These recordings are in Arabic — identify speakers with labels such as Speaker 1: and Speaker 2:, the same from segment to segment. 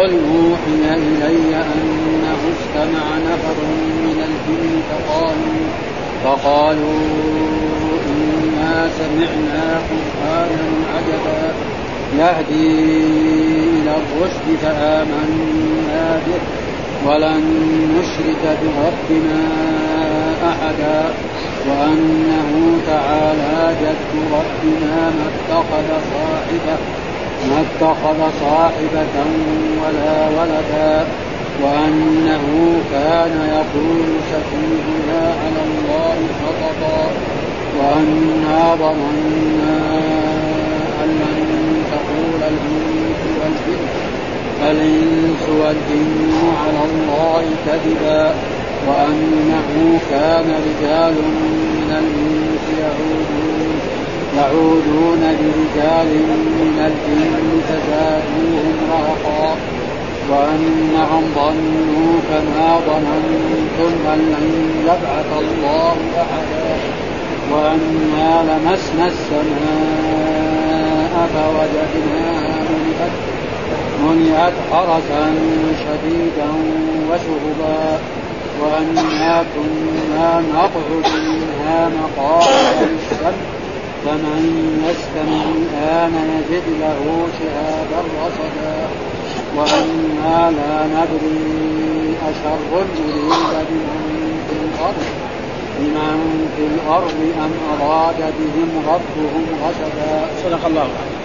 Speaker 1: قل أوحي إلي أنه استمع نفر من الجن فقالوا فقالوا إنا سمعنا قرآنا عجبا يهدي إلى الرشد فآمنا به ولن نشرك بربنا أحدا وأنه تعالى جد ربنا ما اتخذ صاحبه ما اتخذ صاحبة ولا ولدا وأنه كان يقول سفيهنا على الله خططا وأنا ظننا أن لن تقول الإنس والجن الإنس والجن على الله كذبا وأنه كان رجال من الإنس يعودون يعودون برجال من الجن فزادوهم رهقا وأنهم ظنوا كما ظننتم أن لن يبعث الله أحدا وأنا لمسنا السماء فوجدناها ملئت منعت حرسا شديدا وشهبا وأنا كنا نقعد منها مقاعد للشمس فمن يستمع الآن يجد له شهابا رصدا وأنا لا ندري أشر أريد بمن في الأرض بمن في الأرض أم أراد بهم ربهم رشدا.
Speaker 2: صدق الله العظيم.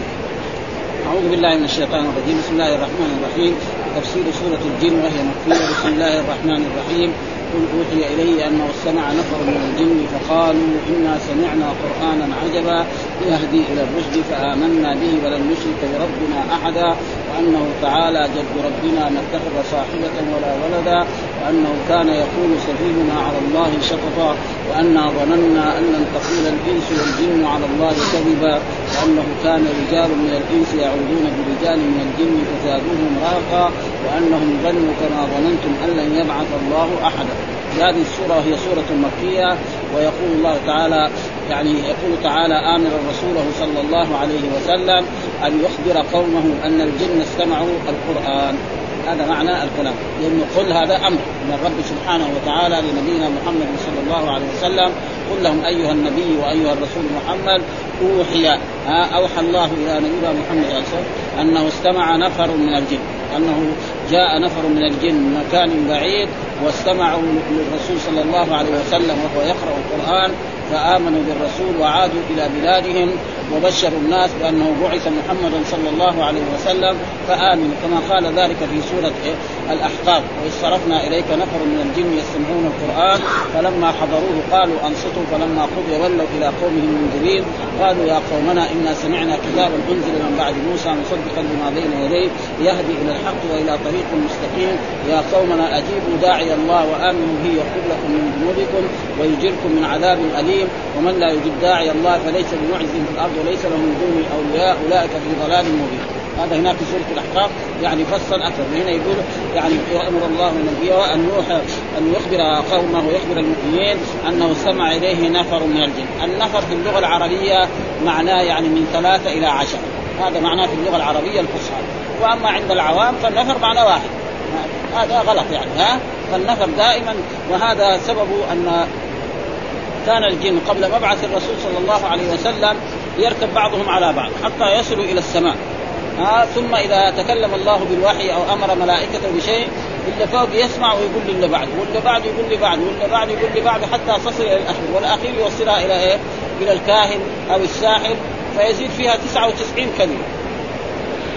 Speaker 2: أعوذ بالله من الشيطان الرجيم، بسم الله الرحمن الرحيم، تفسير سورة الجن وهي مكية، بسم الله الرحمن الرحيم، يقول اوحي الي انه استمع نفر من الجن فقالوا انا سمعنا قرانا عجبا يهدي الى الرشد فامنا به ولن نشرك بربنا احدا وانه تعالى جد ربنا ما اتخذ صاحبه ولا ولدا أنه كان يقول سفيهنا على الله شططا وأنا ظننا أن تقول الإنس والجن على الله كذبا وأنه كان رجال من الإنس يعوذون برجال من الجن فزادوهم راقا وأنهم ظنوا كما ظننتم أن لن يبعث الله أحدا هذه السورة هي سورة مكية ويقول الله تعالى يعني يقول تعالى آمر رسوله صلى الله عليه وسلم أن يخبر قومه أن الجن استمعوا القرآن هذا معنى الكلام لأنه قل هذا أمر من الرب سبحانه وتعالى لنبينا محمد صلى الله عليه وسلم قل لهم أيها النبي وأيها الرسول محمد أوحي أوحى الله إلى نبينا محمد صلى الله عليه وسلم أنه استمع نفر من الجن أنه جاء نفر من الجن من مكان بعيد واستمعوا للرسول صلى الله عليه وسلم وهو يقرأ القرآن فآمنوا بالرسول وعادوا إلى بلادهم وبشروا الناس بانه بعث محمدا صلى الله عليه وسلم فامنوا كما قال ذلك في سوره الاحقاف واذ صرفنا اليك نفر من الجن يستمعون القران فلما حضروه قالوا انصتوا فلما قضي ولوا الى قومهم منذرين قالوا يا قومنا انا سمعنا كتابا انزل من بعد موسى مصدقا لما بين يديه يهدي الى الحق والى طريق مستقيم يا قومنا اجيبوا داعي الله وامنوا به يغفر لكم من ذنوبكم ويجركم من عذاب اليم ومن لا يجيب داعي الله فليس بمعز في الارض وليس له من دون اولياء اولئك في ضلال مبين هذا هناك في سوره الاحقاف يعني فصل اكثر وهنا يقول يعني يامر الله نبيه ان يوحى ان يخبر قومه ويخبر المؤمنين انه استمع اليه نفر من الجن، النفر في اللغه العربيه معناه يعني من ثلاثه الى عشره، هذا معناه في اللغه العربيه الفصحى، واما عند العوام فالنفر معناه واحد هذا غلط يعني ها فالنفر دائما وهذا سببه ان كان الجن قبل مبعث الرسول صلى الله عليه وسلم يركب بعضهم على بعض حتى يصلوا الى السماء آه ثم اذا تكلم الله بالوحي او امر ملائكته بشيء اللي فوق يسمع ويقول للي بعد واللي بعد يقول لي بعد واللي بعد يقول لي بعد حتى تصل الى الاخير والاخير يوصلها الى ايه؟ الى الكاهن او الساحر فيزيد فيها 99 كلمه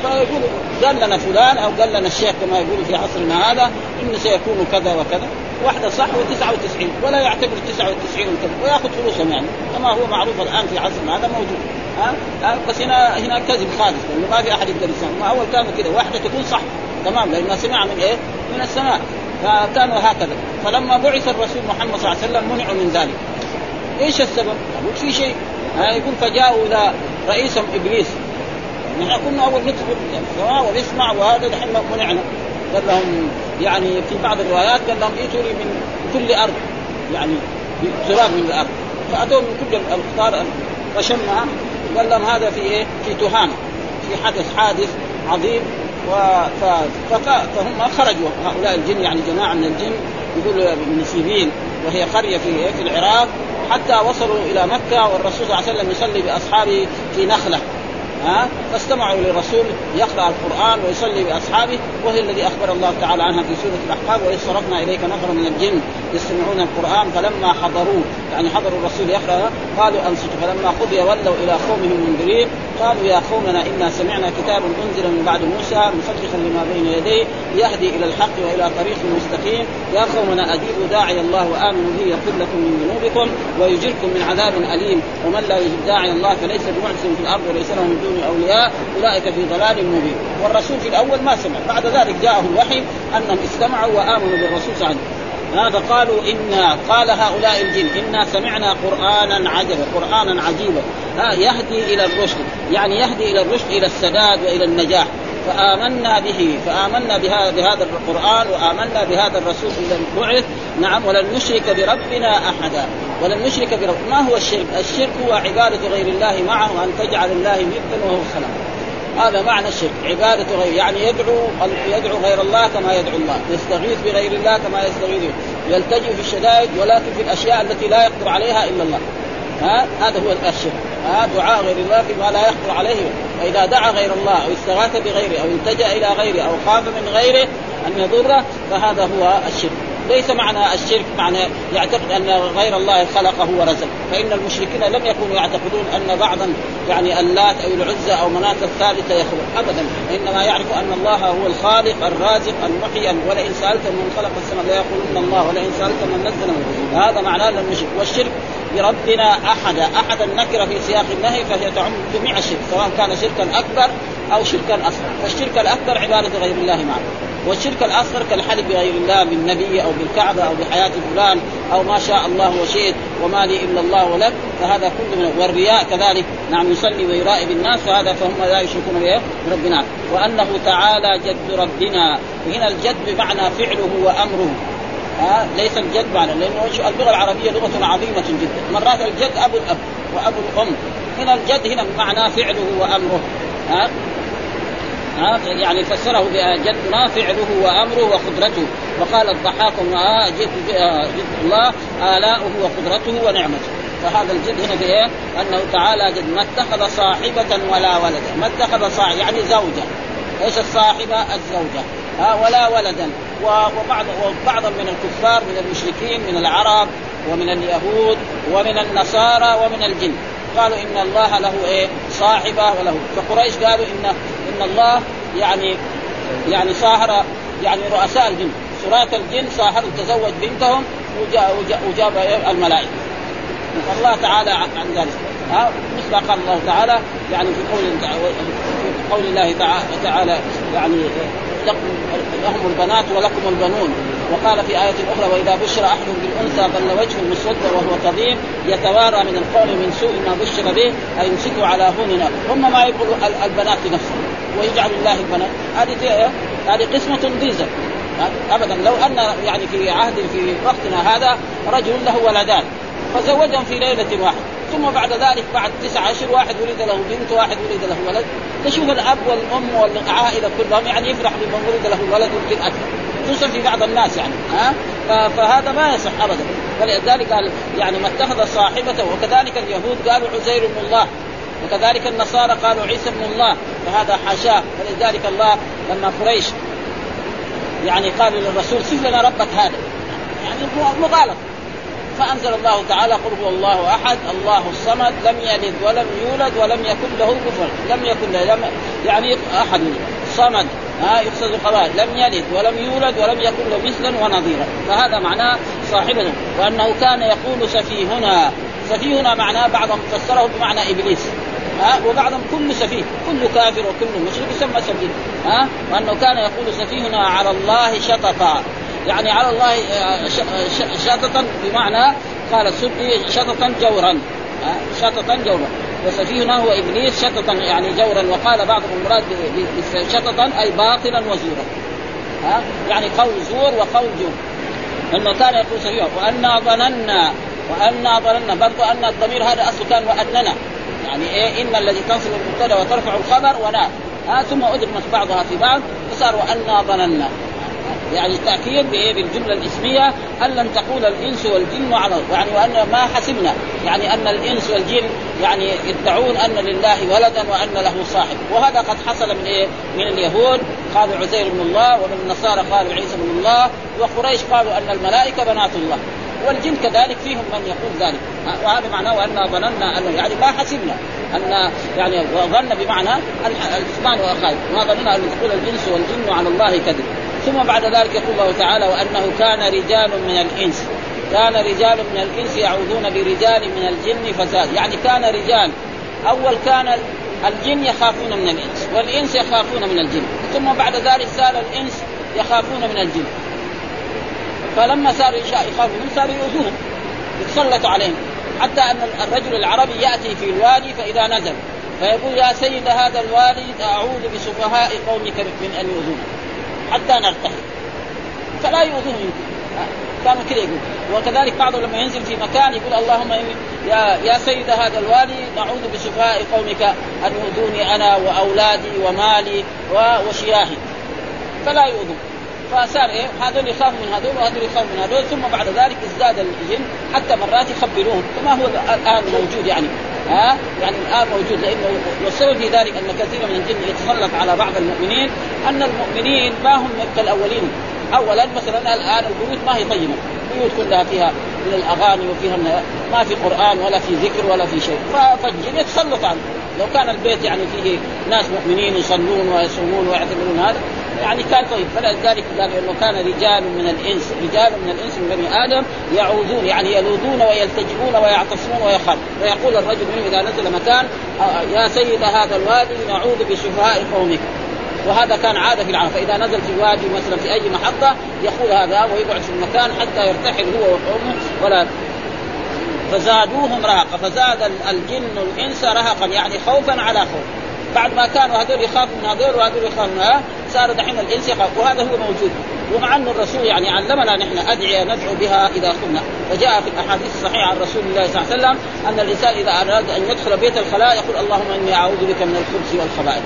Speaker 2: فيقول قال لنا فلان او قال لنا الشيخ كما يقول في عصرنا هذا ان سيكون كذا وكذا واحدة صح و99 ولا يعتبر 99 وكذا وياخذ فلوسهم يعني كما هو معروف الان في عصرنا هذا موجود ها أه؟ بس هنا هنا كذب خالص لانه ما في احد يقدر يسمع ما اول كانوا كذا واحدة تكون صح تمام لانه سمع من ايه؟ من السماء فكانوا هكذا فلما بعث الرسول محمد صلى الله عليه وسلم منعوا من ذلك ايش السبب؟ يقول في شيء يقول فجاءوا الى رئيسهم ابليس نحن كنا اول ندخل ونسمع وهذا دحين منعنا يعني. قال لهم يعني في بعض الروايات قال لهم ائتوا لي من كل ارض يعني تراب من الارض فاتوا من كل الاقطار فشمع قال لهم هذا في ايه؟ في تهامه في حدث حادث عظيم و... فهم خرجوا هؤلاء الجن يعني جماعه من الجن يقولوا من سيبين وهي قريه في إيه؟ في العراق حتى وصلوا الى مكه والرسول صلى الله عليه وسلم يصلي باصحابه في نخله ها فاستمعوا للرسول يقرا القران ويصلي باصحابه وهي الذي اخبر الله تعالى عنها في سوره الاحقاب واذ صرفنا اليك نفرا من الجن يستمعون القران فلما حضروه يعني حضروا الرسول يقرا قالوا انصتوا فلما قضي ولوا الى قومهم منذرين قالوا يا قومنا انا سمعنا كتابا انزل من بعد موسى مصدقا لما بين يديه يهدي الى الحق والى طريق مستقيم يا قومنا اجيبوا داعي الله وامنوا به يغفر لكم من ذنوبكم ويجركم من عذاب اليم ومن لا يجب داعي الله فليس بمعجز في الارض وليس له من دون اولياء اولئك في ضلال مبين والرسول في الاول ما سمع بعد ذلك جاءه الوحي انهم استمعوا وامنوا بالرسول صلى الله عليه وسلم هذا قالوا إنا قال هؤلاء الجن إنا سمعنا قرآنا عجبا قرآنا عجيبا ها يهدي إلى الرشد يعني يهدي إلى الرشد إلى السداد وإلى النجاح فآمنا به فآمنا بهذا, بهذا القرآن وآمنا بهذا الرسول الذي بعث نعم ولن نشرك بربنا أحدا ولن نشرك بربنا ما هو الشرك؟ الشرك هو عبادة غير الله معه أن تجعل الله ندا وهو خلق هذا معنى الشرك عبادة غير يعني يدعو يدعو غير الله كما يدعو الله يستغيث بغير الله كما يستغيث يلتجئ في الشدائد ولكن في الأشياء التي لا يقدر عليها إلا الله ها هذا هو الشرك ها دعاء غير الله فيما لا يقدر عليه فإذا دعا غير الله أو استغاث بغيره أو التجأ إلى غيره أو خاف من غيره أن يضره فهذا هو الشرك ليس معنى الشرك معنى يعتقد ان غير الله خلقه ورزقه فان المشركين لم يكونوا يعتقدون ان بعضا يعني اللات او العزى او مناه الثالثه يخلق ابدا انما يعرف ان الله هو الخالق الرازق المحيي ولئن سالت من خلق السماء ليقولن الله ولئن سالت من نزل هذا معناه المشرك والشرك بربنا احد احد النكره في سياق النهي فهي تعم جميع الشرك سواء كان شركا اكبر او شركا اصغر فالشرك الاكبر عباده غير الله معه والشرك الاصغر كالحلف بغير الله بالنبي او بالكعبه او بحياه فلان او ما شاء الله وشئت وما لي الا الله ولك فهذا كله من والرياء كذلك نعم يصلي ويرائي بالناس فهذا فهم لا يشركون بربنا وانه تعالى جد ربنا هنا الجد بمعنى فعله وامره ها آه ليس الجد معنى لانه اللغه العربيه لغه عظيمه جدا، مرات الجد ابو الاب وابو الام، هنا الجد هنا بمعنى فعله وامره ها آه يعني فسره ما فعله وامره وقدرته وقال الضحاك ما جد آه، الله الاؤه وقدرته ونعمته فهذا الجد هنا بايه؟ انه تعالى جد ما اتخذ صاحبة ولا ولدا، ما اتخذ صاحب يعني زوجة. ايش الصاحبة؟ الزوجة. ها ولا ولدا وبعض وبعضا من الكفار من المشركين من العرب ومن اليهود ومن النصارى ومن الجن قالوا ان الله له ايه؟ صاحبه وله فقريش قالوا ان ان الله يعني يعني صاهر يعني رؤساء الجن سراة الجن صاهر تزوج بنتهم وجاء وجاب الملائكه الله تعالى عن ذلك ها مثل قال الله تعالى يعني في قول في قول الله تعالى يعني لكم لهم البنات ولكم البنون وقال في آية أخرى وإذا بشر أحد بالأنثى ظل وجهه مسودا وهو قديم يتوارى من القول من سوء ما بشر به أيمسكه على هوننا هم ما يقولوا البنات نفسهم ويجعل الله البنات هذه آه، هذه قسمة ضيزة آه، ابدا لو ان يعني في عهد في وقتنا هذا رجل له ولدان فزوجهم في ليلة واحدة ثم بعد ذلك بعد تسعة أشهر واحد ولد له بنت واحد ولد له ولد تشوف الأب والأم والعائلة كلهم يعني يفرح لمن ولد له ولد يمكن أكثر خصوصا في بعض الناس يعني ها فهذا ما يصح ابدا ولذلك قال يعني ما اتخذ صاحبته وكذلك اليهود قالوا عزير بن الله وكذلك النصارى قالوا عيسى ابن الله فهذا حاشاه ولذلك الله لما قريش يعني قال للرسول صف لنا ربك هذا يعني مغالط فانزل الله تعالى قل هو الله احد الله الصمد لم يلد ولم يولد ولم يكن له كفر لم يكن له لم يعني احد صمد ها يقصد القضاء لم يلد ولم يولد ولم يكن له مثلا ونظيرا فهذا معناه صاحبنا وانه كان يقول سفيهنا سفيهنا معناه بعضهم فسره بمعنى ابليس ها وبعضهم كل سفيه كل كافر وكل مشرك يسمى سفيه ها وانه كان يقول سفيهنا على الله شططا يعني على الله آه، آه، شططا بمعنى قال سدي شططا جورا شططا جورا وسفيهنا هو ابليس شططا يعني جورا وقال بعض المراد شططا اي باطلا وزورا ها يعني قول زور وقول جور انه كان يقول سفيه وانا ظننا وانا ظننا برضو ان الضمير هذا اصله كان واننا يعني ايه اما الذي تنصب المبتدا وترفع الخبر ولا آه ثم ادغمت بعضها في بعض فصار وانا ظننا يعني التاكيد بايه بالجمله الاسميه ان لن تقول الانس والجن على يعني وان ما حسبنا يعني ان الانس والجن يعني يدعون ان لله ولدا وان له صاحب وهذا قد حصل من ايه؟ من اليهود قالوا عزير بن الله ومن النصارى قالوا عيسى بن الله وقريش قالوا ان الملائكه بنات الله والجن كذلك فيهم من يقول ذلك وهذا معناه أننا ظننا أن يعني ما حسبنا أن يعني ظن بمعنى الحسبان وأخاه ما ظننا أن يقول الإنس والجن على الله كذب ثم بعد ذلك يقول الله تعالى وأنه كان رجال من الإنس كان رجال من الإنس يعوذون برجال من الجن فزاد يعني كان رجال أول كان الجن يخافون من الإنس والإنس يخافون من الجن ثم بعد ذلك سال الإنس يخافون من الجن فلما صار يخاف منهم صاروا يؤذوهم يتسلطوا عليهم حتى ان الرجل العربي ياتي في الوادي فاذا نزل فيقول يا سيد هذا الوالي اعوذ بسفهاء قومك من ان يؤذوني حتى نرتحل فلا يؤذوني كانوا كذا يقول وكذلك بعضهم لما ينزل في مكان يقول اللهم يا يا سيد هذا الوالي اعوذ بسفهاء قومك ان يؤذوني انا واولادي ومالي وشياهي فلا يؤذون فصار ايه هذول يخافوا من هذول وهذول يخافوا من هذول ثم بعد ذلك ازداد الجن حتى مرات يخبروهم كما هو الان موجود يعني ها يعني الان موجود لانه والسبب في ذلك ان كثير من الجن يتسلط على بعض المؤمنين ان المؤمنين ما هم كالاولين اولا مثلا الان البيوت ما هي طيبه البيوت كلها فيها من الاغاني وفيها من ما في قران ولا في ذكر ولا في شيء فالجن يتسلط عنه لو كان البيت يعني فيه ناس مؤمنين يصلون ويصومون ويعتبرون هذا كان طيب فلذلك قال انه كان رجال من الانس رجال من الانس من بني ادم يعوذون يعني يلوذون ويلتجئون ويعتصمون ويخافون ويقول الرجل منهم اذا نزل مكان آه، آه، يا سيد هذا الوادي نعوذ بشفاء قومك وهذا كان عاده في العام فاذا نزل في وادي مثلا في اي محطه يقول هذا ويقعد في المكان حتى يرتحل هو وقومه ولا فزادوهم رهقا فزاد الجن الانس رهقا يعني خوفا على خوف بعد ما كانوا هذول يخافوا من هذول وهذول يخافوا من هذول صار دحين الانس يخاف وهذا هو موجود ومع ان الرسول يعني علمنا نحن ادعيه ندعو بها اذا خنا وجاء في الاحاديث الصحيحه عن رسول الله صلى الله عليه وسلم ان الانسان اذا اراد ان يدخل بيت الخلاء يقول اللهم اني اعوذ بك من الخبز والخبائث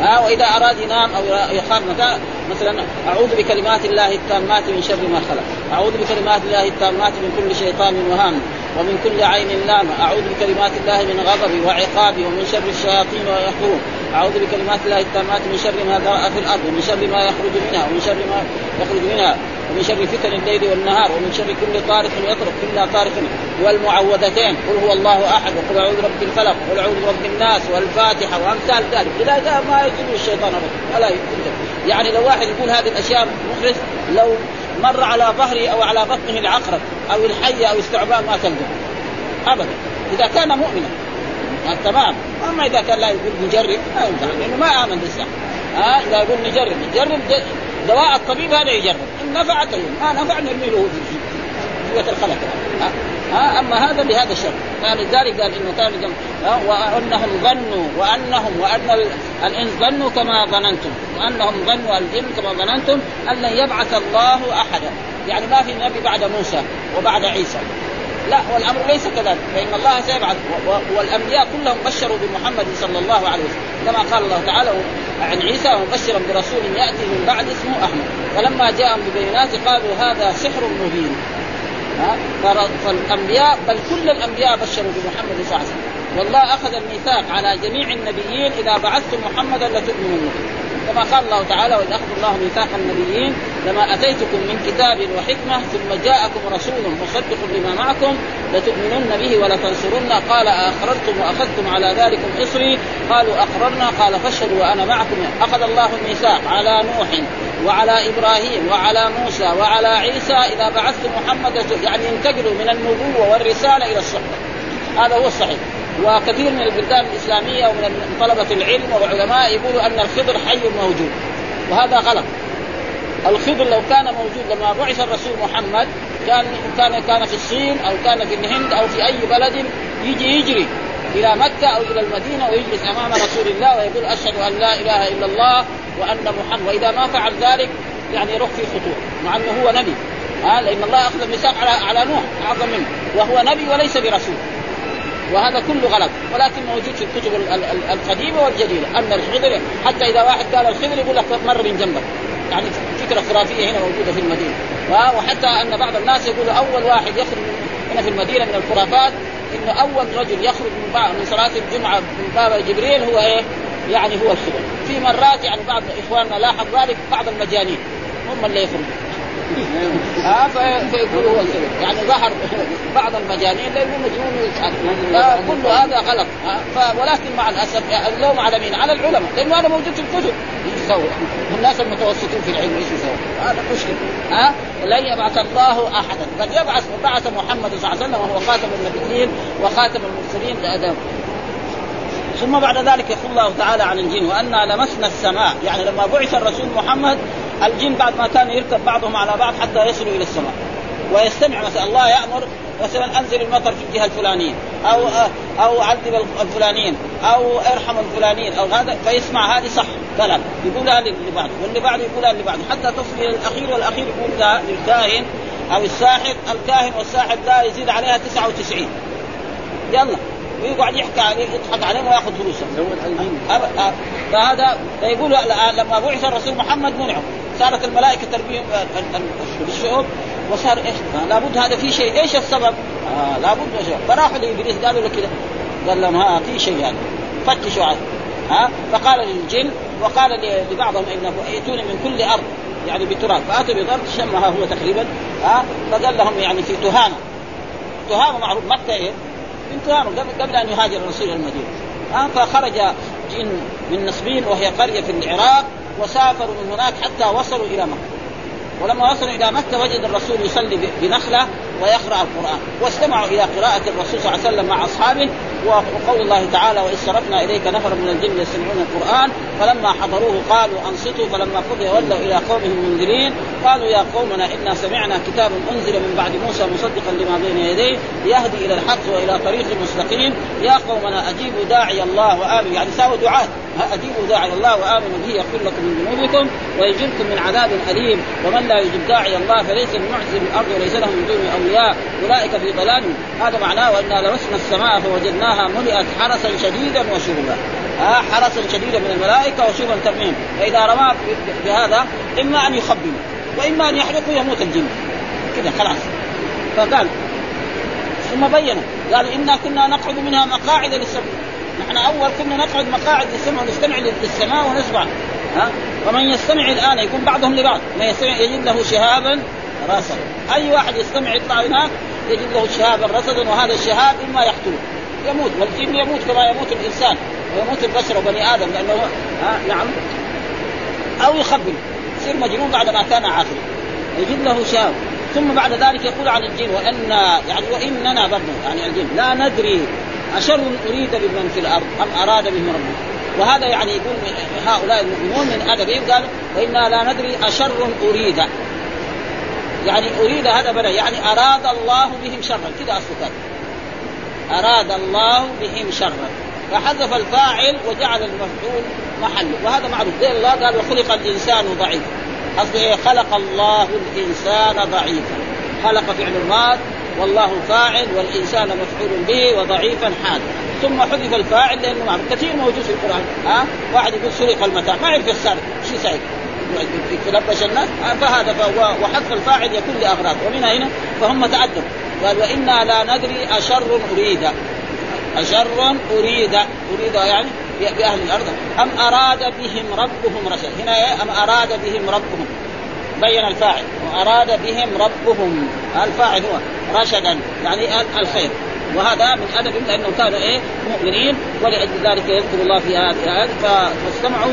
Speaker 2: ها واذا اراد ينام او يخاف مكان مثلا اعوذ بكلمات الله التامات من شر ما خلق، اعوذ بكلمات الله التامات من كل شيطان وهام، ومن كل عين لامة أعوذ بكلمات الله من غضبي وعقابي ومن شر الشياطين ويحضرون أعوذ بكلمات الله التامات من شر ما ذرأ في الأرض ومن شر ما يخرج منها ومن شر ما يخرج منها ومن شر فتن الليل والنهار ومن شر كل طارق يطرق إلا طارق والمعوذتين قل هو الله أحد وقل أعوذ برب الفلق وقل أعوذ برب الناس والفاتحة وأمثال ذلك إذا جاء ما يجيب الشيطان ولا يعني لو واحد يقول هذه الأشياء مخلص لو مر على ظهره او على بطنه العقرب او الحيه او الثعبان ما تلقى ابدا اذا كان مؤمنا آه، تمام اما اذا كان لا يقول نجرب ما ينفع لانه ما امن بالسحر ها آه، اذا يقول نجرب نجرب دواء الطبيب هذا يجرب ان نفعت ما نفع نرمي له في الجيب قوه الخلق ها اما هذا بهذا الشر فلذلك قال انه كان جم... وانهم ظنوا وانهم وان الانس ظنوا كما ظننتم وانهم ظنوا الجن كما ظننتم ان لن يبعث الله احدا يعني ما في نبي بعد موسى وبعد عيسى لا والامر ليس كذلك فان الله سيبعث والانبياء كلهم بشروا بمحمد صلى الله عليه وسلم كما قال الله تعالى عن عيسى مبشرا برسول ياتي من بعد اسمه احمد فلما جاءهم ببينات قالوا هذا سحر مبين فالانبياء بل كل الانبياء بشروا بمحمد صلى الله عليه وسلم والله اخذ الميثاق على جميع النبيين اذا بعثتم محمدا لتؤمنن كما قال الله تعالى واذ اخذ الله ميثاق النبيين لما اتيتكم من كتاب وحكمه ثم جاءكم رسول مصدق لما معكم لتؤمنن به ولتنصرن قال اقررتم واخذتم على ذلكم قصري قالوا اقررنا قال فاشهدوا وانا معكم اخذ الله الميثاق على نوح وعلى ابراهيم وعلى موسى وعلى عيسى اذا بعثت محمدا يعني ينتقلوا من النبوه والرساله الى الصحبه هذا هو الصحيح وكثير من البلدان الاسلاميه ومن طلبه العلم والعلماء يقولوا ان الخضر حي موجود وهذا غلط الخضر لو كان موجود لما بعث الرسول محمد كان كان كان في الصين او كان في الهند او في اي بلد يجي يجري الى مكه او الى المدينه ويجلس امام رسول الله ويقول اشهد ان لا اله الا الله وان محمد واذا ما فعل ذلك يعني يروح في خطوه مع انه هو نبي ها آه لان الله اخذ الميثاق على على نوح اعظم منه وهو نبي وليس برسول وهذا كله غلط ولكن موجود في الكتب القديمه والجديده ان الخضر حتى اذا واحد قال الخضر يقول لك مر من جنبك يعني فكره خرافيه هنا موجوده في المدينه آه وحتى ان بعض الناس يقول اول واحد يخرج هنا في المدينه من الخرافات ان اول رجل يخرج من من صلاه الجمعه من باب جبريل هو ايه؟ يعني هو السبب في مرات يعني بعض اخواننا لاحظ ذلك بعض المجانين هم اللي يخرجوا ها فيقول هو السبب يعني ظهر بعض المجانين لانه مجنون يسال يعني يعني كل هذا غلط ولكن مع الاسف يعني اللوم على مين؟ على العلماء لانه هذا موجود في الكتب ايش يسوي؟ الناس المتوسطين في العلم ايش يسوي؟ هذا مشكله ها لن يبعث الله احدا قد يبعث بعث محمد صلى الله عليه وسلم وهو خاتم النبيين وخاتم المرسلين ثم بعد ذلك يقول الله تعالى عن الجن وانا لمسنا السماء يعني لما بعث الرسول محمد الجن بعد ما كان يركب بعضهم على بعض حتى يصلوا الى السماء ويستمع مثلا الله يامر مثلا انزل المطر في الجهه الفلانيه او او عذب الفلانيين او ارحم الفلانيين او هذا فيسمع هذه صح كلام يقولها لبعض واللي بعده يقولها لبعض حتى تصل الى الاخير والاخير يقول للكاهن او الساحر الكاهن والساحر ده يزيد عليها 99 يلا ويقعد يحكي عليه يضحك عليهم وياخذ فلوسهم فهذا فيقول لما بعث الرسول محمد منعه صارت الملائكه تربيهم الشعوب وصار ايش؟ لابد هذا في شيء، ايش السبب؟ آه لابد شيء، فراحوا لابليس قالوا له كذا قال لهم ها في شيء يعني فتشوا عنه ها فقال للجن وقال لبعضهم انه ائتوني من كل ارض يعني بتراب فاتوا بضرب شمها هو تقريبا ها فقال لهم يعني في تهامه تهامه معروف مكه ايه؟ انتظاره قبل, قبل ان يهاجر الرسول الى المدينه آه فخرج جن من نصبين وهي قريه في العراق وسافروا من هناك حتى وصلوا الى مكه ولما وصلوا الى مكه وجد الرسول يصلي بنخله ويقرا القران واستمعوا الى قراءه الرسول صلى الله عليه وسلم مع اصحابه وقول الله تعالى واذ صرفنا اليك نفرا من الجن يستمعون القران فلما حضروه قالوا انصتوا فلما قضي ولوا الى قومهم منذرين قالوا يا قومنا انا سمعنا كتابا انزل من بعد موسى مصدقا لما بين يديه يهدي الى الحق والى طريق مستقيم يا قومنا اجيبوا داعي الله وامنوا يعني ساووا دعاه اجيبوا داعي الله وامنوا به يغفر لكم من ذنوبكم ويجركم من عذاب اليم ومن لا يجب داعي الله فليس بمعجز في الارض وليس له من دونه اولياء اولئك في ضلال هذا معناه انا لمسنا السماء فوجدناها ملئت حرسا شديدا وشربا آه، حرسا شديدا من الملائكه وشربا ترميم فاذا رماك بهذا اما ان يخبئ واما ان يحرق ويموت الجن كذا خلاص فقال ثم بين قال انا كنا نقعد منها مقاعد للسبب نحن اول كنا نقعد مقاعد للسمع ونستمع للسماء ونسمع ها ومن يستمع الان يكون بعضهم لبعض من يستمع يجد له شهابا رصدا اي واحد يستمع يطلع هناك يجد له شهابا رصدا وهذا الشهاب اما يقتله يموت والجن يموت كما يموت الانسان ويموت البشر وبني ادم لانه ها نعم او يخبل يصير مجنون بعد ما كان عاقلا يجد له شهاب ثم بعد ذلك يقول عن الجن وان يعني واننا برضه يعني الجن لا ندري أشر أريد بمن في الأرض أم أراد بهم ربهم وهذا يعني يقول من هؤلاء المؤمنون من أدبهم قال وإنا لا ندري أشر أريد يعني أريد هذا بلا يعني أراد الله بهم شرا كذا أصله كان أراد الله بهم شرا فحذف الفاعل وجعل المفعول محله وهذا معروف زي الله قال وخلق الإنسان ضعيفا أصله إيه؟ خلق الله الإنسان ضعيفا خلق فعل الماضي والله فاعل والانسان مفعول به وضعيفا حال ثم حذف الفاعل لانه معروف كثير موجود في القران ها أه؟ واحد يقول سرق المتاع ما يعرف السارق شو سايق تلبش الناس فهذا وحذف الفاعل يكون لاغراض ومن هنا فهم تأدبوا قال وانا لا ندري اشر اريد أشر أريد أريد يعني بأهل الأرض أم أراد بهم ربهم رشدا هنا إيه؟ أم أراد بهم ربهم بين الفاعل واراد بهم ربهم الفاعل هو رشدا يعني الخير وهذا من ادب لانه كانوا ايه مؤمنين ولاجل ذلك يذكر الله في هذه فاستمعوا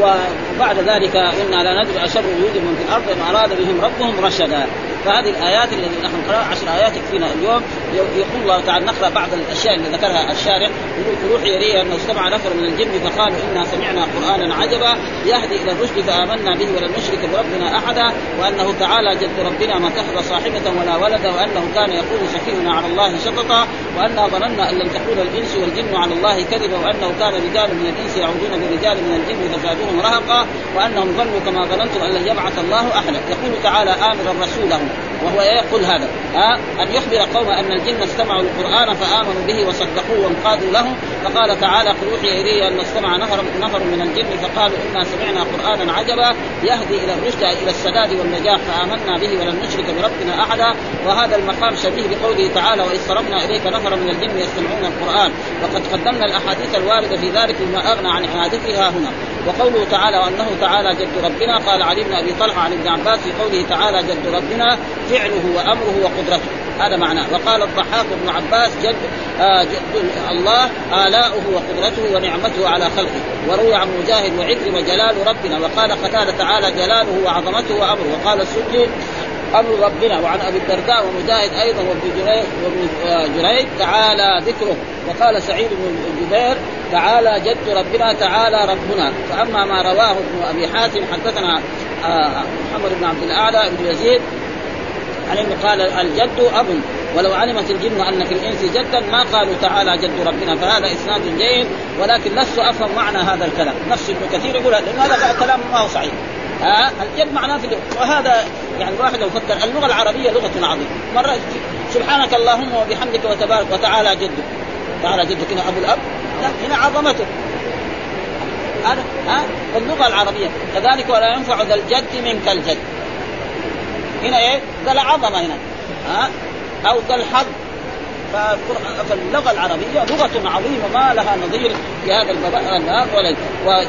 Speaker 2: وبعد ذلك انا لا ندري اشر وجود من في الارض ان اراد بهم ربهم رشدا فهذه الايات التي نحن نقراها عشر ايات يكفينا اليوم يقول الله تعالى نقرا بعض الاشياء اللي ذكرها الشارع يقول روحي لي انه استمع نفر من الجن فقالوا انا سمعنا قرانا عجبا يهدي الى الرشد فامنا به ولن نشرك بربنا احدا وانه تعالى جد ربنا ما اتخذ صاحبه ولا ولدا وانه كان يقول شفيعنا على الله شططا وانا ظننا ان لم تكون الانس والجن على الله كذبا وانه كان رجال من الانس يعودون برجال من الجن فزادوهم رهقا وانهم ظنوا كما ظننتم ان لن يبعث الله احدا يقول تعالى امرا رسوله وهو يقول هذا ها آه، أن يخبر قوم أن الجن استمعوا القرآن فآمنوا به وصدقوه وانقادوا له فقال تعالى قل أوحي إلي أن استمع نهر, نهر من الجن فقالوا إنا سمعنا قرآنا عجبا يهدي إلى الرشد إلى السداد والنجاح فآمنا به ولن نشرك بربنا أحدا وهذا المقام شبيه بقوله تعالى وإذ صرفنا إليك نهر من الجن يستمعون القرآن وقد قدمنا الأحاديث الواردة في ذلك مما أغنى عن إعادتها هنا وقوله تعالى وانه تعالى جد ربنا قال علي بن ابي طلحه عن ابن عباس في قوله تعالى جد ربنا فعله وامره وقدرته هذا معناه وقال الضحاك بن عباس جد, آه جد الله آلاؤه وقدرته ونعمته على خلقه وروي عن مجاهد وعكرمة جلال ربنا وقال قتال تعالى جلاله وعظمته وأمره وقال السدي امر ربنا وعن ابي الدرداء ومجاهد ايضا وابن جريج وابن آه، جريج تعالى ذكره وقال سعيد بن جبير تعالى جد ربنا تعالى ربنا فاما ما رواه ابن ابي حاتم حدثنا آه، محمد بن عبد الاعلى بن يزيد عن انه قال الجد اب ولو علمت الجن ان في الانس جدا ما قالوا تعالى جد ربنا فهذا اسناد جيد ولكن لست افهم معنى هذا الكلام نفس ابن كثير يقول لان هذا كلام ما هو صحيح ها اليد معناه في وهذا يعني الواحد لو فكر اللغه العربيه لغه عظيمه مره سبحانك اللهم وبحمدك وتبارك وتعالى جدك تعالى جدك هنا ابو الاب لا هنا عظمته هذا ها اللغه العربيه كذلك ولا ينفع ذا الجد منك الجد هنا ايه؟ ذا العظمه هنا ها او ذا الحظ فاللغه العربيه لغه عظيمه ما لها نظير في هذا الباب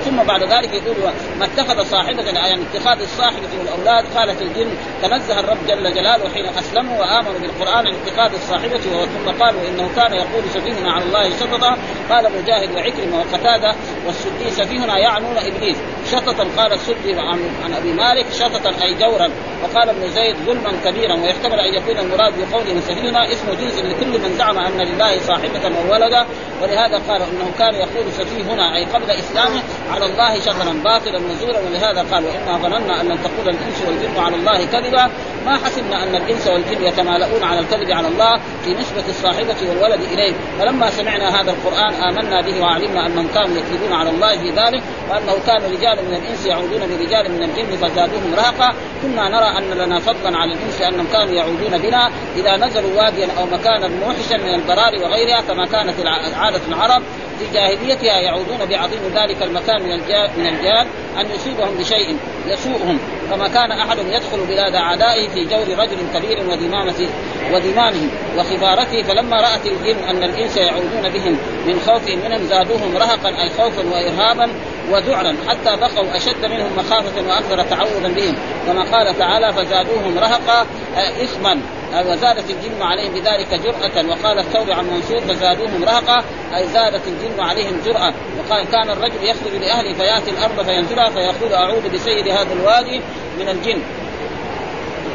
Speaker 2: ثم بعد ذلك يقول ما اتخذ صاحبه يعني اتخاذ الصاحبه والاولاد قالت الجن تنزه الرب جل جلاله حين اسلموا وامنوا بالقران عن اتخاذ الصاحبه ثم قالوا انه كان يقول سفيهنا على الله شططا قال مجاهد وعكرمه وقتاده والسدي سفيهنا يعنون ابليس شططا قال السدي عن عن ابي مالك شططا اي جورا وقال ابن زيد ظلما كبيرا ويحتمل ان يكون المراد بقوله سفيهنا اسم جنس لكل من زعم ان لله صاحبه وولدا ولهذا قال انه كان يقول سفيهنا اي قبل اسلامه على الله شطرا باطلا مزورا ولهذا قال وانا ظننا ان لن تقول الانس والجن على الله كذبا ما حسبنا ان الانس والجن يتمالؤون على الكذب على الله في نسبه الصاحبه والولد اليه فلما سمعنا هذا القران امنا به وعلمنا ان من كانوا يكذبون على الله في ذلك وانه كان رجال من الانس يعودون برجال من الجن فزادوهم رهقا كنا نرى ان لنا فضلا على الانس انهم كانوا يعودون بنا اذا نزلوا واديا او مكانا موحشا من البراري وغيرها كما كانت عاده العرب في جاهليتها يعودون بعظيم ذلك المكان من الجان من الجان ان يصيبهم بشيء يسوءهم فما كان احد يدخل بلاد اعدائه في جور رجل كبير وذمامته وذمامه وخبارته فلما رات الجن ان الانس يعودون بهم من خوفهم منهم زادوهم رهقا اي خوفا وارهابا وذعرا حتى بقوا اشد منهم مخافه واكثر تعوذا بهم كما قال تعالى فزادوهم رهقا اثما قال وزادت الجن عليهم بذلك جرأة وقال الثور عن منصور فزادوهم رهقة أي زادت الجن عليهم جرأة وقال كان الرجل يخرج لأهله فيأتي الأرض فينزلها فيقول أعوذ بسيد هذا الوادي من الجن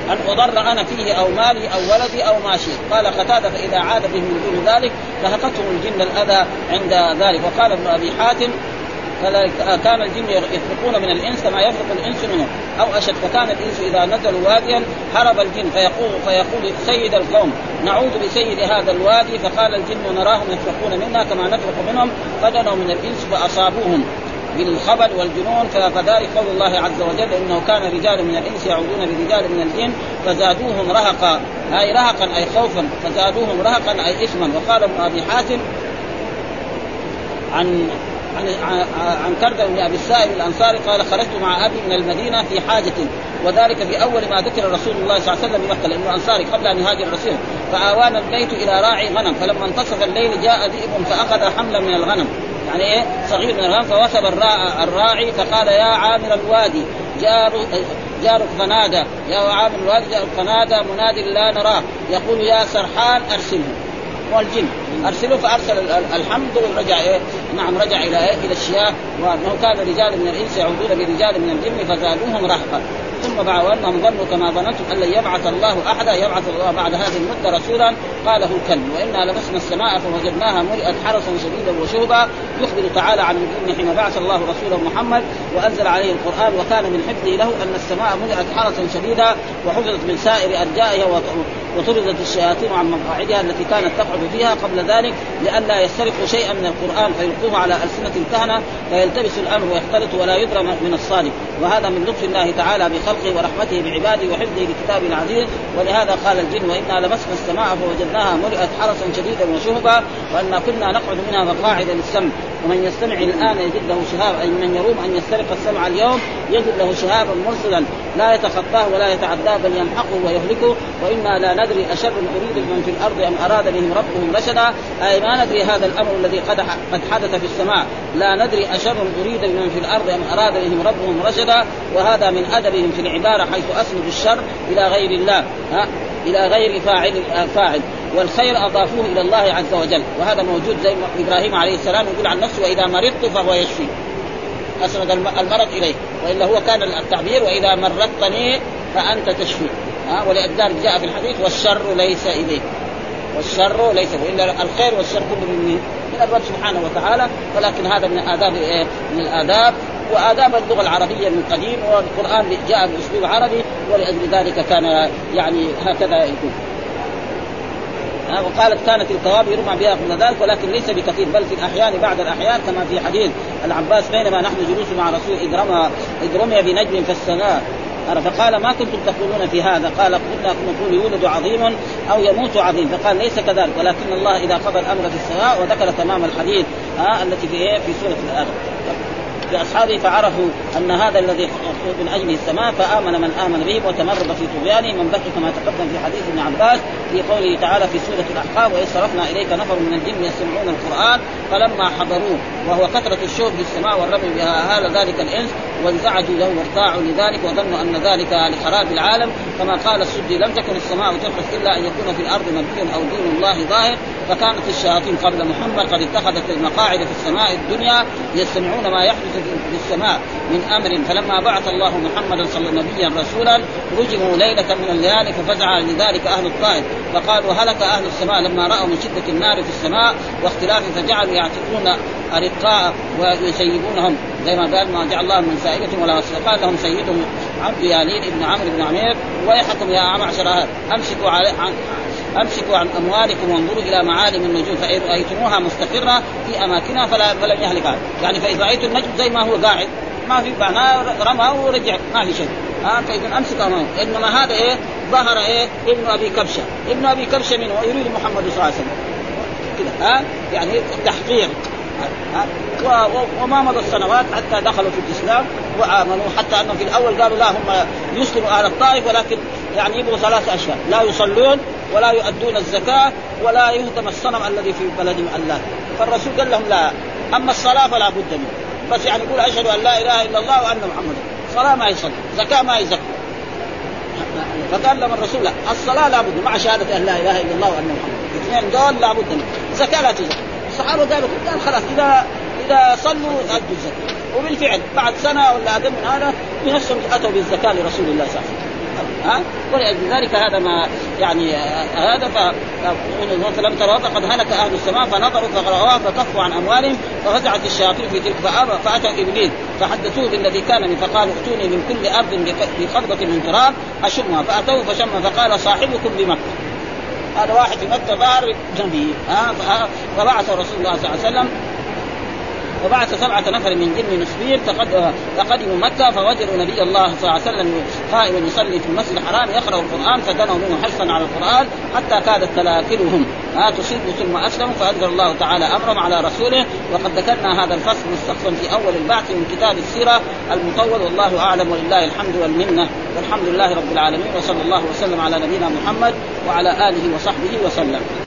Speaker 2: أن أضر أنا فيه أو مالي أو ولدي أو ماشي قال قتادة فإذا عاد به من دون ذلك لهقتهم الجن الأذى عند ذلك وقال ابن أبي حاتم آه، كان الجن يفرقون من الانس كما يفرق الانس منه او اشد فكان الانس اذا نزلوا واديا هرب الجن فيقول فيقول سيد القوم نعود بسيد هذا الوادي فقال الجن نراهم يفرقون منا كما نفرق منهم فدنوا من الانس فاصابوهم بالخبل والجنون فذلك قول الله عز وجل انه كان رجال من الانس يعودون برجال من الجن فزادوهم رهقا اي رهقا اي خوفا فزادوهم رهقا اي اثما وقال ابن ابي حاتم عن عن عن كرد بن ابي السائب الانصاري قال خرجت مع ابي من المدينه في حاجه وذلك في اول ما ذكر رسول الله صلى الله عليه وسلم بمكه لانه انصاري قبل ان يهاجر الرسول فاوانا البيت الى راعي غنم فلما انتصف الليل جاء ذئب فاخذ حملا من الغنم يعني ايه صغير من الغنم فوثب الراعي فقال يا عامر الوادي جار جارك فنادى يا عامر الوادي جارك فنادى مناد لا نراه يقول يا سرحان ارسله والجن ارسلوا فارسل الحمد ورجع ايه نعم رجع الى ايه الى الشياه وانه كان رجال من الانس يعودون برجال من الجن فزادوهم رهقا ثم بعد وانهم ظنوا كما ظننتم ان لن يبعث الله احدا يبعث الله بعد هذه المده رسولا قال هو الكلب وانا لمسنا السماء فوجدناها ملئت حرسا شديدا وشهبا يخبر تعالى عن الجن حين بعث الله رسوله محمد وانزل عليه القران وكان من حفظه له ان السماء ملئت حرسا شديدا وحفظت من سائر ارجائها وطردت الشياطين عن مقاعدها التي كانت تقعد فيها قبل ذلك لئلا يسترقوا شيئا من القران فيلقوه على السنه الكهنه فيلتبس الامر ويختلط ولا يدرى من الصالح وهذا من لطف الله تعالى بخلقه ورحمته بعباده وحفظه لكتابه العزيز ولهذا قال الجن وانا لمسنا السماء فوجدناها ملئت حرسا شديدا وشهبا وأنا كنا نقعد منها مقاعد للسمع ومن يستمع الان يجد له شهاب اي من يروم ان يسترق السمع اليوم يجد له شهابا مرسلا لا يتخطاه ولا يتعداه بل يمحقه ويهلكه وانا لا ندري اشر اريد بمن في الارض ام اراد بهم ربهم رشدا اي ما ندري هذا الامر الذي قد قد حدث في السماء لا ندري اشر اريد بمن في الارض ام اراد بهم ربهم رشدا وهذا من ادبهم في العباره حيث اسند الشر الى غير الله ها الى غير فاعل آه، فاعل والخير اضافوه الى الله عز وجل وهذا موجود زي ابراهيم عليه السلام يقول عن نفسه واذا مرضت فهو يشفي اسند المرض اليه والا هو كان التعبير واذا مرضتني فانت تشفي ها آه، ولذلك جاء في الحديث والشر ليس اليك والشر ليس الا الخير والشر كله من من الرب سبحانه وتعالى ولكن هذا من اداب إيه؟ من الاداب واداب اللغه العربيه من قديم والقران جاء باسلوب عربي ولاجل ذلك كان يعني هكذا يكون وقالت كانت القواب يرمى بها قبل ذلك ولكن ليس بكثير بل في الاحيان بعد الاحيان كما في حديث العباس بينما نحن جلوس مع رسول اذ رمى اذ رمي بنجم في السماء فقال ما كنتم تقولون في هذا قال قلنا نقول يولد عظيم او يموت عظيم فقال ليس كذلك ولكن الله اذا قضى الامر في السماء وذكر تمام الحديث آه التي في إيه؟ في سوره الارض. لاصحابه فعرفوا ان هذا الذي من اجله السماء فامن من امن بهم وتمرد في طغيانه من بكي كما تقدم في حديث ابن عباس في قوله تعالى في سوره الاحقاب واذ صرفنا اليك نفر من الجن يستمعون القران فلما حضروه وهو كثره الشوك السماء والرمي بها هال ذلك الانس وانزعجوا له وارتاعوا لذلك وظنوا ان ذلك لخراب العالم كما قال السدي لم تكن السماء تحدث الا ان يكون في الارض نبي او دين الله ظاهر فكانت الشياطين قبل محمد قد اتخذت المقاعد في السماء الدنيا يستمعون ما يحدث في السماء من امر فلما بعث الله محمدا صلى نبيا رسولا رجموا ليله من الليالي ففزع لذلك اهل الطائف فقالوا هلك اهل السماء لما راوا من شده النار في السماء واختلاف فجعلوا يعتقون ارقاء ويسيبونهم زي ما قال ما جعل الله من سائبتهم ولا وسيله قال لهم سيدهم عبد يالين بن عمرو بن عمير ويحكم يا معشر امسكوا امسكوا عن اموالكم وانظروا الى معالم النجوم فان رايتموها مستقره في اماكنها فلا فلن يهلكها، يعني فاذا رايتم النجم زي ما هو قاعد ما في معناه رمى ورجع ما في شيء ها آه فيكون امسك امامه انما هذا ايه ظهر ايه ابن ابي كبشه ابن ابي كبشه منه يريد محمد صلى الله عليه وسلم كده ها يعني تحقيق وما مضى السنوات حتى دخلوا في الاسلام وامنوا حتى انهم في الاول قالوا لا هم يسلموا اهل الطائف ولكن يعني يبغوا ثلاث اشياء لا يصلون ولا يؤدون الزكاه ولا يهتم الصنم الذي في بلدهم الله فالرسول قال لهم لا اما الصلاه فلا بد منها بس يعني يقول اشهد ان لا اله الا الله وان محمدا صلاه ما يصلي زكاه ما يزكي فقال لهم الرسول لا الصلاه لا بد مع شهاده ان لا اله الا الله وان محمدا قال دول بد منه زكاه لا تزكي الصحابه قالوا قال خلاص اذا اذا صلوا ادوا الزكاه وبالفعل بعد سنه ولا اقل من هذا بنفسهم اتوا بالزكاه لرسول الله صلى الله عليه وسلم ها ولذلك هذا ما يعني هذا ف فلم تروا فقد هلك اهل السماء فنظروا فقرأوها فكفوا عن اموالهم ففزعت الشياطين في تلك فابى فاتوا ابليس فحدثوه بالذي كان من فقالوا ائتوني من كل ارض بقبضه من تراب اشمها فاتوه فشم فقال صاحبكم بمكه هذا واحد يمد ظهر جنبه ها فبعث رسول الله صلى الله عليه وسلم وبعث سبعة نفر من جن نسبير فقدموا مكة فوجدوا نبي الله صلى الله عليه وسلم قائما يصلي في المسجد الحرام يقرأ القرآن فدنوا منه حرصا على القرآن حتى كادت تلاكلهم ما تصيب ثم أسلموا فأنزل الله تعالى أمرهم على رسوله وقد ذكرنا هذا الفصل مستقصا في أول البعث من كتاب السيرة المطول والله أعلم ولله الحمد والمنة والحمد لله رب العالمين وصلى الله وسلم على نبينا محمد وعلى آله وصحبه وسلم